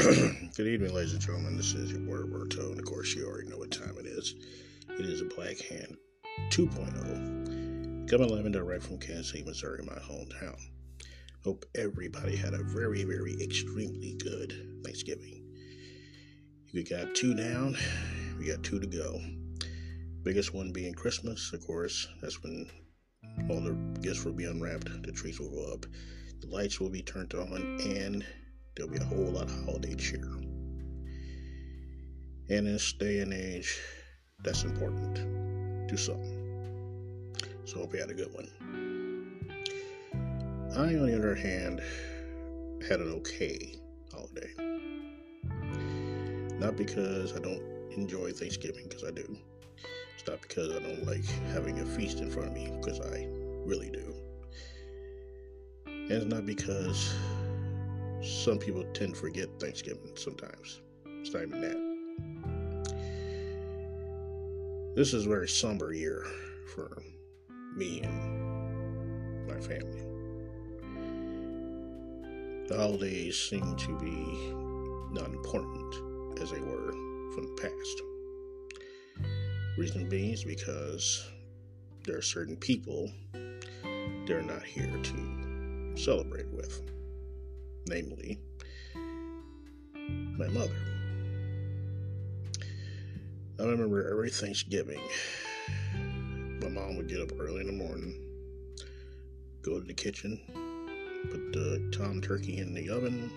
Good evening, ladies and gentlemen. This is your boy Roberto, and of course, you already know what time it is. It is a Black Hand 2.0, coming live and direct from Kansas City, Missouri, my hometown. Hope everybody had a very, very extremely good Thanksgiving. We got two down, we got two to go. Biggest one being Christmas, of course. That's when all the gifts will be unwrapped, the trees will go up, the lights will be turned on, and there'll be a whole lot of holiday cheer. And in this day and age, that's important to some. So hope you had a good one. I, on the other hand, had an okay holiday. Not because I don't enjoy Thanksgiving, because I do. It's not because I don't like having a feast in front of me, because I really do. And it's not because some people tend to forget Thanksgiving sometimes. It's not even that. This is a very somber year for me and my family. The holidays seem to be not important as they were from the past. Reason being is because there are certain people they're not here to celebrate with namely my mother. I remember every Thanksgiving, my mom would get up early in the morning, go to the kitchen, put the tom turkey in the oven,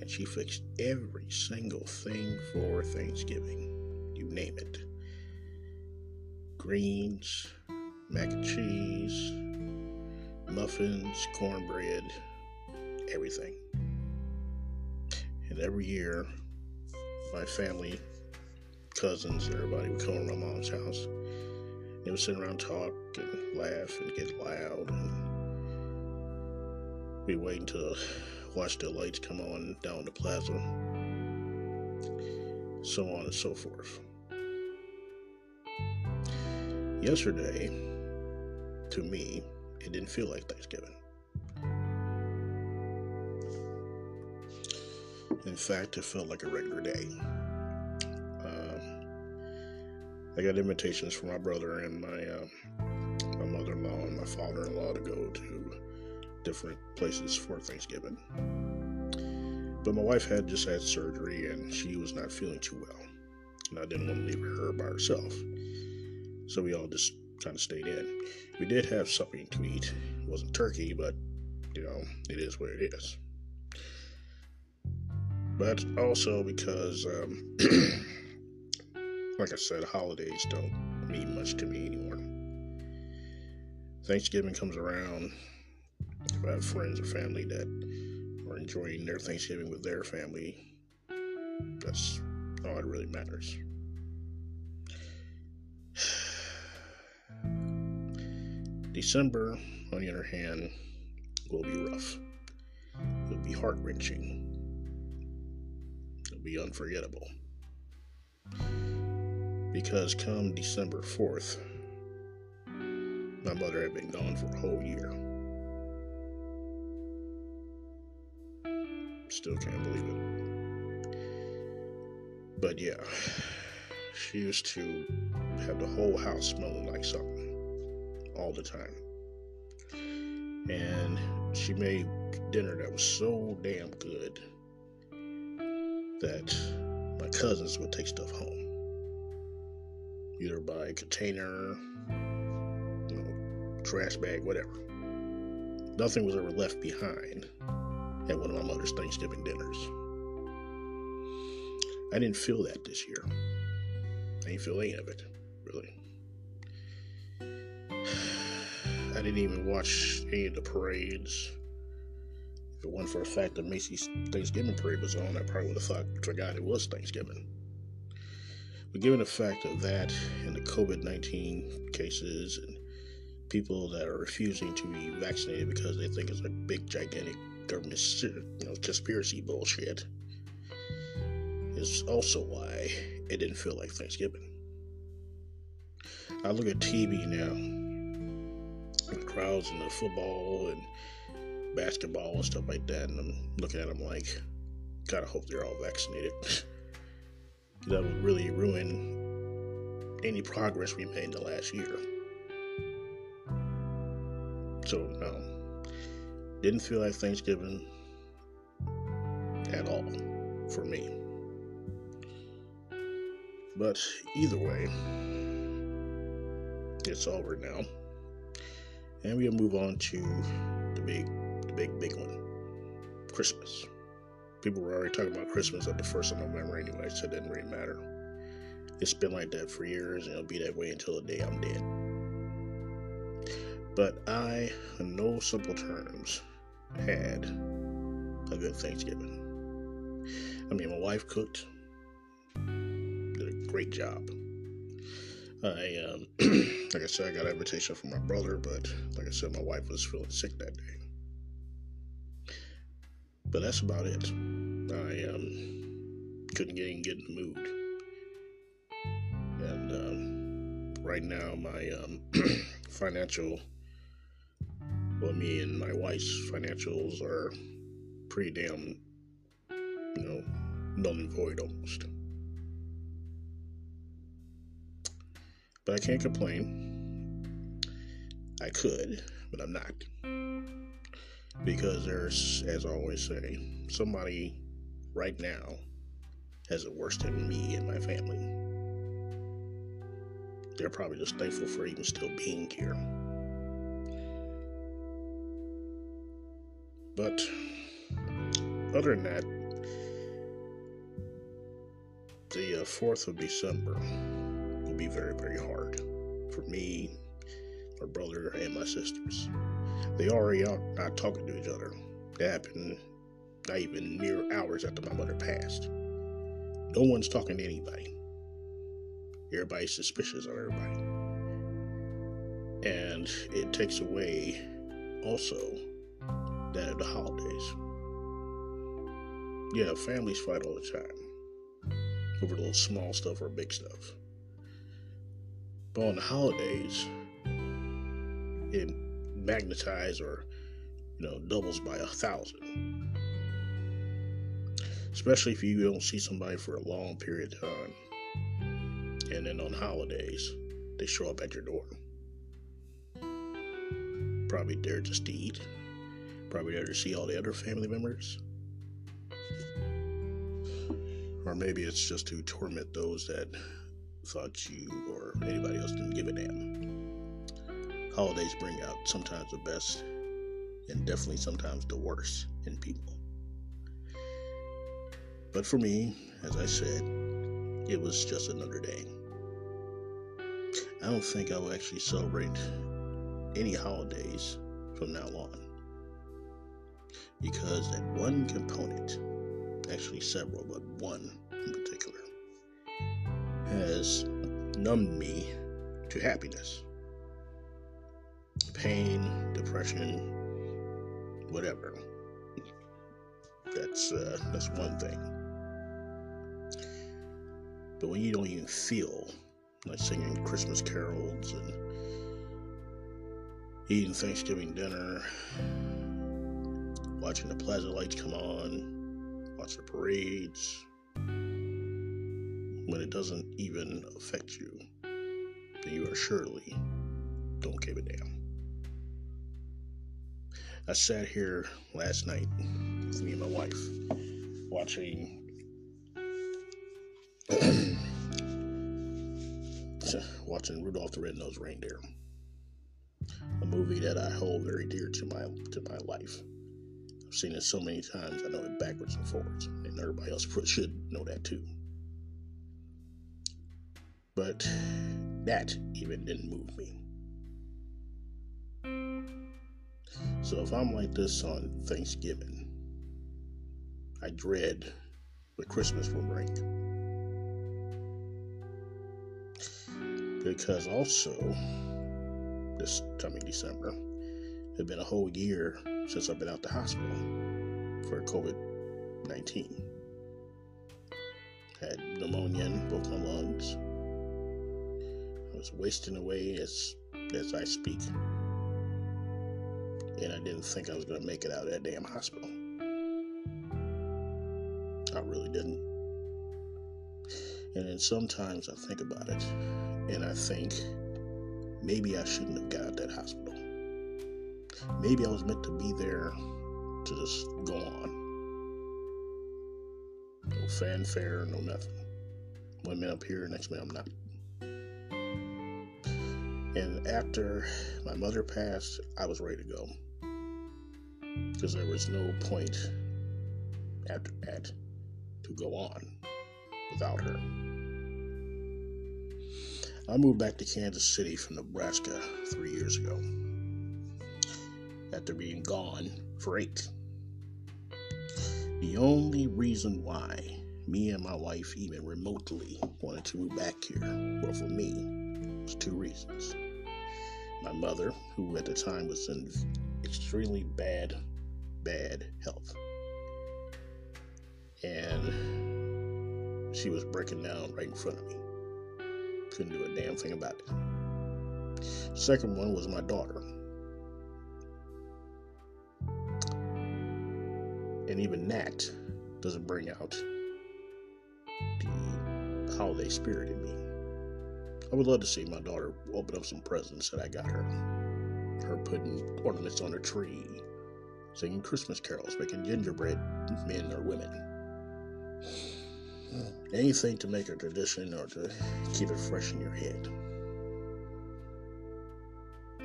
and she fixed every single thing for Thanksgiving. You name it greens, mac and cheese, muffins, cornbread everything. And every year, my family, cousins, everybody would come to my mom's house. They would sit around, talk, and laugh, and get loud. And we wait to watch the lights come on down the plaza, so on and so forth. Yesterday, to me, it didn't feel like Thanksgiving. In fact, it felt like a regular day. Um, I got invitations from my brother and my uh, my mother-in-law and my father-in-law to go to different places for Thanksgiving. But my wife had just had surgery and she was not feeling too well, and I didn't want to leave her by herself. So we all just kind of stayed in. We did have something to eat. It wasn't turkey, but you know, it is what it is but also because, um, like I said, holidays don't mean much to me anymore. Thanksgiving comes around. If I have friends or family that are enjoying their Thanksgiving with their family, that's all that really matters. December, on the other hand, will be rough. It'll be heart wrenching be unforgettable. Because come December 4th, my mother had been gone for a whole year. Still can't believe it. But yeah, she used to have the whole house smelling like something all the time. And she made dinner that was so damn good that my cousins would take stuff home, either by container, you know, trash bag, whatever. Nothing was ever left behind at one of my mother's Thanksgiving dinners. I didn't feel that this year. I didn't feel any of it, really. I didn't even watch any of the parades it wasn't for the fact that Macy's Thanksgiving parade was on, I probably would have thought, forgot it was Thanksgiving. But given the fact of that and the COVID 19 cases and people that are refusing to be vaccinated because they think it's a big, gigantic government you know, conspiracy bullshit, is also why it didn't feel like Thanksgiving. I look at TV now, the crowds in the football and basketball and stuff like that, and I'm looking at them like, gotta hope they're all vaccinated. that would really ruin any progress we made in the last year. So, no. Didn't feel like Thanksgiving at all for me. But either way, it's over now. And we'll move on to the big, big, big one Christmas. People were already talking about Christmas at the first of November anyway, so it didn't really matter. It's been like that for years, and it'll be that way until the day I'm dead. But I, in no simple terms, had a good Thanksgiving. I mean, my wife cooked, did a great job. I, um, like I said, I got an invitation from my brother, but like I said, my wife was feeling sick that day. But that's about it. I um, couldn't get in, get in the mood. And um, right now, my um, financial, well, me and my wife's financials are pretty damn, you know, null and void almost. But I can't complain. I could, but I'm not. Because there's, as I always say, somebody right now has it worse than me and my family. They're probably just thankful for even still being here. But other than that, the uh, 4th of December will be very, very hard for me, my brother, and my sisters. They already are not talking to each other. That happened not even mere hours after my mother passed. No one's talking to anybody. Everybody's suspicious of everybody. And it takes away also that of the holidays. Yeah, families fight all the time over little small stuff or big stuff. But on the holidays, it magnetizes or you know doubles by a thousand. Especially if you don't see somebody for a long period of time. And then on holidays, they show up at your door. Probably there just to eat. Probably there to see all the other family members. Or maybe it's just to torment those that thought you or anybody else didn't give a damn. Holidays bring out sometimes the best and definitely sometimes the worst in people. But for me, as I said, it was just another day. I don't think I will actually celebrate any holidays from now on. Because that one component, actually several, but one in particular, has numbed me to happiness. Pain, depression, whatever. That's uh, that's one thing. But when you don't even feel like singing Christmas carols and eating Thanksgiving dinner, watching the plaza lights come on, watch the parades, when it doesn't even affect you, then you are surely don't give a damn. I sat here last night with me and my wife watching watching Rudolph the Red-Nosed Reindeer, a movie that I hold very dear to my to my life. I've seen it so many times, I know it backwards and forwards, and everybody else should know that too. But that even didn't move me. So if I'm like this on Thanksgiving, I dread what Christmas will bring. because also this coming December it's been a whole year since I've been out the hospital for COVID 19. Had pneumonia in both my lungs. I was wasting away as as I speak. And I didn't think I was going to make it out of that damn hospital. I really didn't. And then sometimes I think about it and I think maybe I shouldn't have got out that hospital. Maybe I was meant to be there to just go on. No fanfare, no nothing. One minute I'm here, next minute I'm not. And after my mother passed, I was ready to go. Because there was no point after that to go on without her. I moved back to Kansas City from Nebraska three years ago after being gone for eight. The only reason why me and my wife even remotely wanted to move back here, well, for me, was two reasons. My mother, who at the time was in extremely bad, bad health, and she was breaking down right in front of me. Couldn't do a damn thing about it. Second one was my daughter. And even that doesn't bring out the holiday spirit in me. I would love to see my daughter open up some presents that I got her. Her putting ornaments on a tree, singing Christmas carols, making gingerbread men or women. Anything to make a tradition or to keep it fresh in your head.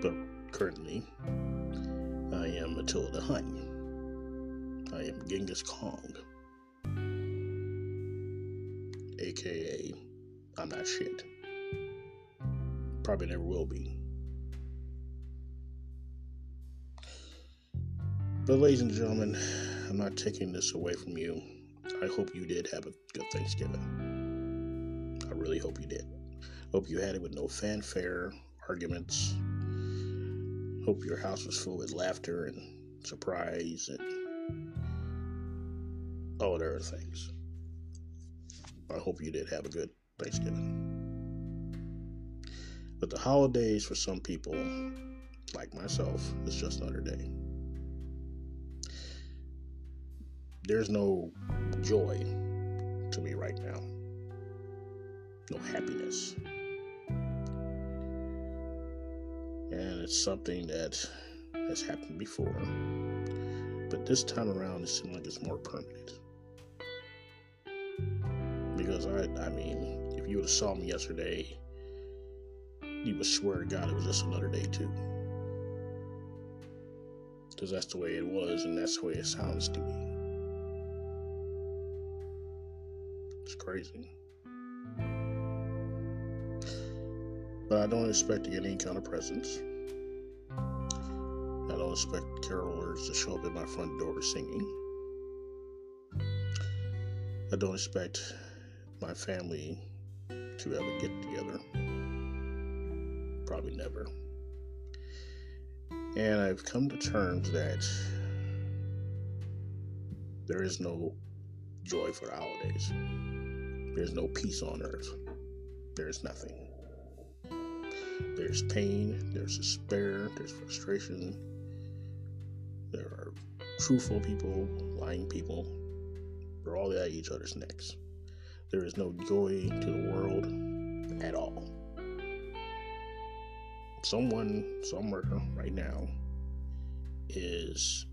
But currently, I am Attila the Hun. I am Genghis Khan. AKA, I'm not shit. Probably never will be. But, ladies and gentlemen, I'm not taking this away from you. I hope you did have a good Thanksgiving. I really hope you did. Hope you had it with no fanfare, arguments. Hope your house was full with laughter and surprise and all the other things. I hope you did have a good Thanksgiving. But the holidays for some people, like myself, is just another day. There's no joy to me right now, no happiness. And it's something that has happened before, but this time around it seems like it's more permanent. Because I, I mean, if you would have saw me yesterday, you would swear to God it was just another day too. Because that's the way it was, and that's the way it sounds to me. Crazy. But I don't expect to get any kind of presents. I don't expect carolers to show up at my front door singing. I don't expect my family to have a get together. Probably never. And I've come to terms that there is no joy for the holidays. There's no peace on earth. There's nothing. There's pain, there's despair, there's frustration. There are truthful people, lying people. We're all at each other's necks. There is no joy to the world at all. Someone somewhere right now is,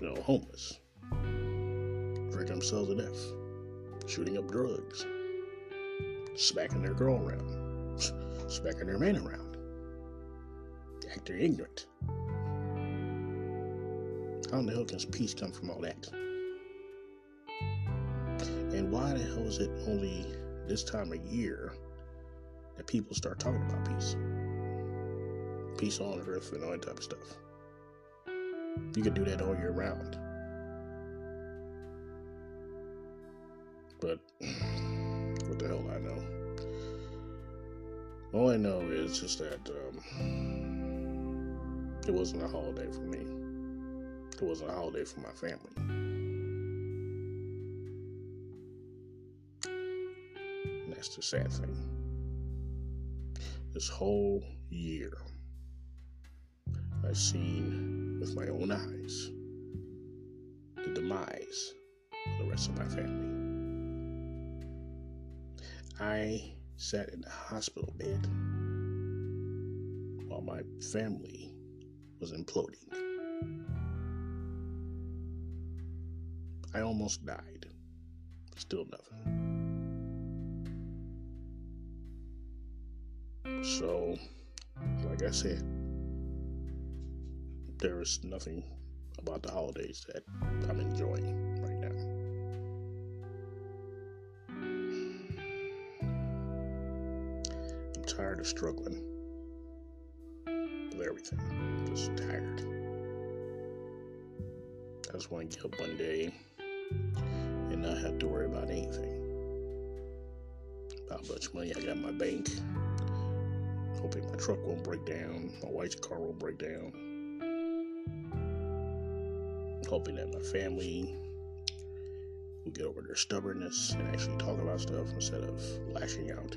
you know, homeless, drinking themselves to death shooting up drugs, smacking their girl around, smacking their man around, acting ignorant. How in the hell can peace come from all that? And why the hell is it only this time of year that people start talking about peace? Peace on earth and all that type of stuff. You can do that all year round. But what the hell I know? All I know is just that um, it wasn't a holiday for me. It wasn't a holiday for my family. And that's the sad thing. This whole year, I've seen with my own eyes the demise of the rest of my family. I sat in the hospital bed while my family was imploding. I almost died. Still nothing. So, like I said, there is nothing about the holidays that I'm enjoying struggling with everything. Just tired. I just want to get up one day and not have to worry about anything. About how much money I got in my bank. Hoping my truck won't break down, my wife's car won't break down. Hoping that my family will get over their stubbornness and actually talk about stuff instead of lashing out.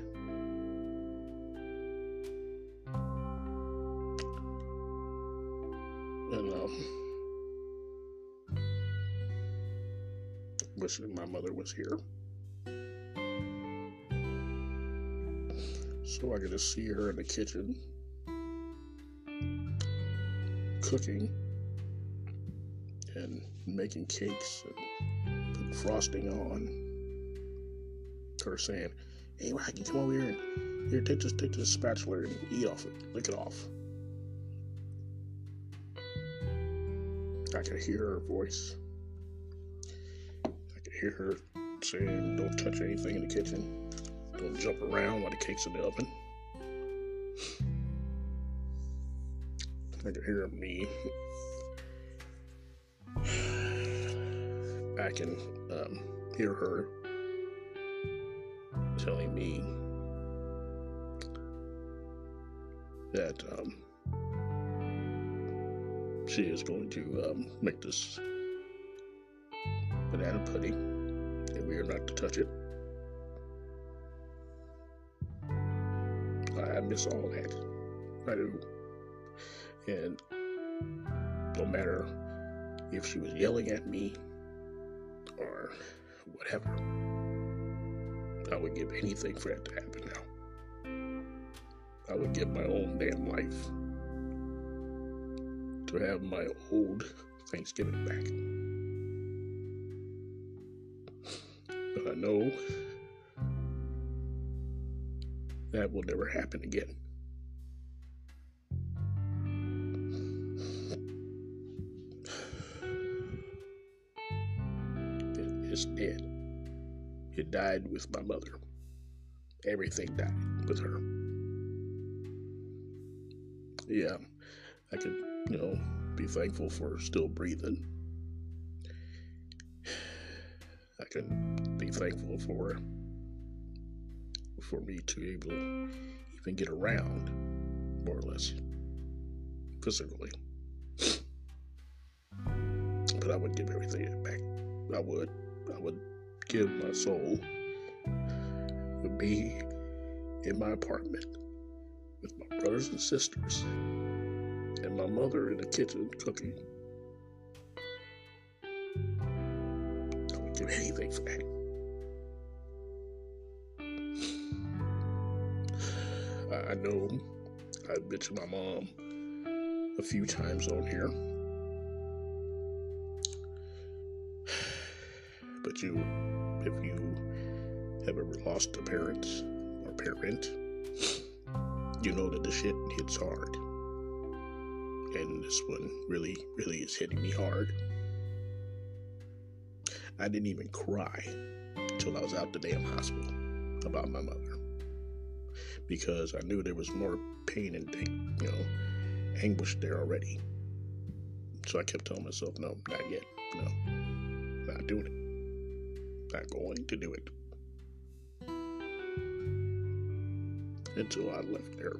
Wishing my mother was here. So I get to see her in the kitchen cooking and making cakes and putting frosting on. Her saying, Hey Rocky, come over here and here take this take this spatula and eat off it. Lick it off. I could hear her voice. Hear her saying, Don't touch anything in the kitchen. Don't jump around while the cake's in the oven. I could hear me. I can um, hear her telling me that um, she is going to um, make this banana pudding and we are not to touch it. I miss all that. I do. And no matter if she was yelling at me or whatever, I would give anything for that to happen now. I would give my own damn life to have my old Thanksgiving back. I know that will never happen again. It is dead. It died with my mother. Everything died with her. Yeah, I could, you know, be thankful for still breathing. I can thankful for for me to be able to even get around, more or less, physically. But I would give everything back. I would. I would give my soul to be in my apartment with my brothers and sisters and my mother in the kitchen cooking. I would give anything for that. I know I've mentioned my mom a few times on here. But you, if you have ever lost a parent or parent, you know that the shit hits hard. And this one really, really is hitting me hard. I didn't even cry until I was out the damn hospital about my mother because I knew there was more pain and you know anguish there already. So I kept telling myself, no, not yet, no, not doing it, not going to do it until I left there.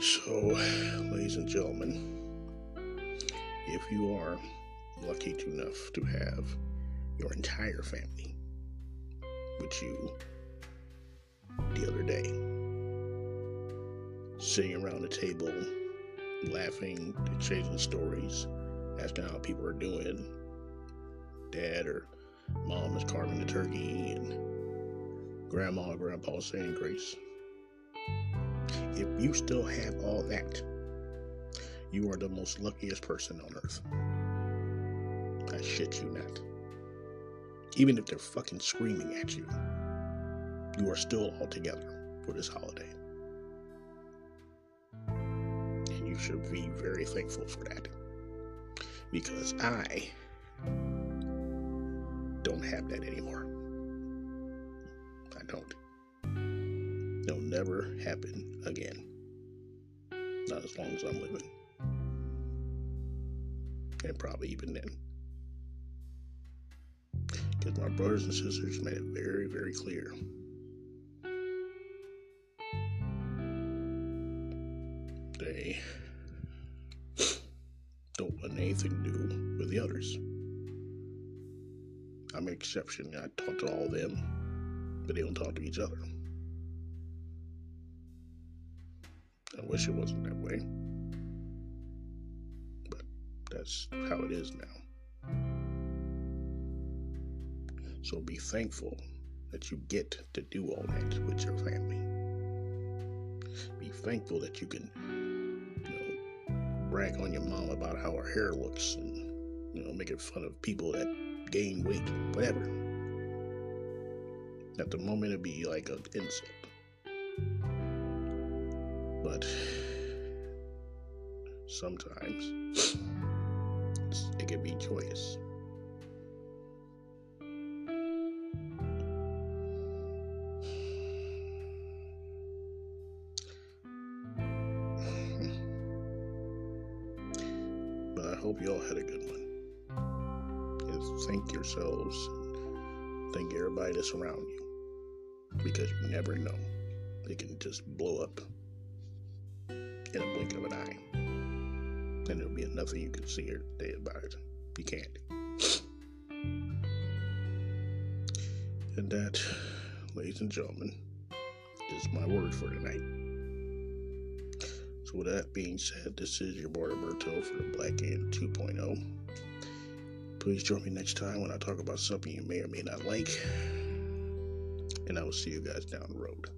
So, ladies and gentlemen, if you are lucky enough to have your entire family with you the other day, sitting around the table, laughing, exchanging stories, asking how people are doing. Dad or mom is carving the turkey, and grandma or grandpa saying grace. If you still have all that, you are the most luckiest person on earth. Shit you not. Even if they're fucking screaming at you, you are still all together for this holiday. And you should be very thankful for that. Because I don't have that anymore. I don't. It'll never happen again. Not as long as I'm living. And probably even then. Because my brothers and sisters made it very, very clear. They don't want anything to do with the others. I'm an exception. I talk to all of them, but they don't talk to each other. I wish it wasn't that way. But that's how it is now. So be thankful that you get to do all that with your family. Be thankful that you can, you know, brag on your mom about how her hair looks and, you know, making fun of people that gain weight, whatever. At the moment, it'd be like an insult. But sometimes it can be joyous. You all had a good one. And thank yourselves thank everybody that's around you. Because you never know. It can just blow up in a blink of an eye. And there'll be nothing you can see or say about it. You can't. And that, ladies and gentlemen, is my word for tonight. So, with that being said, this is your boy Roberto for the Black End 2.0. Please join me next time when I talk about something you may or may not like. And I will see you guys down the road.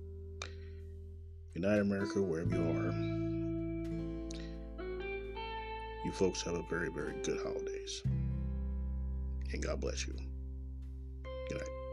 Good night, America, wherever you are. You folks have a very, very good holidays. And God bless you. Good night.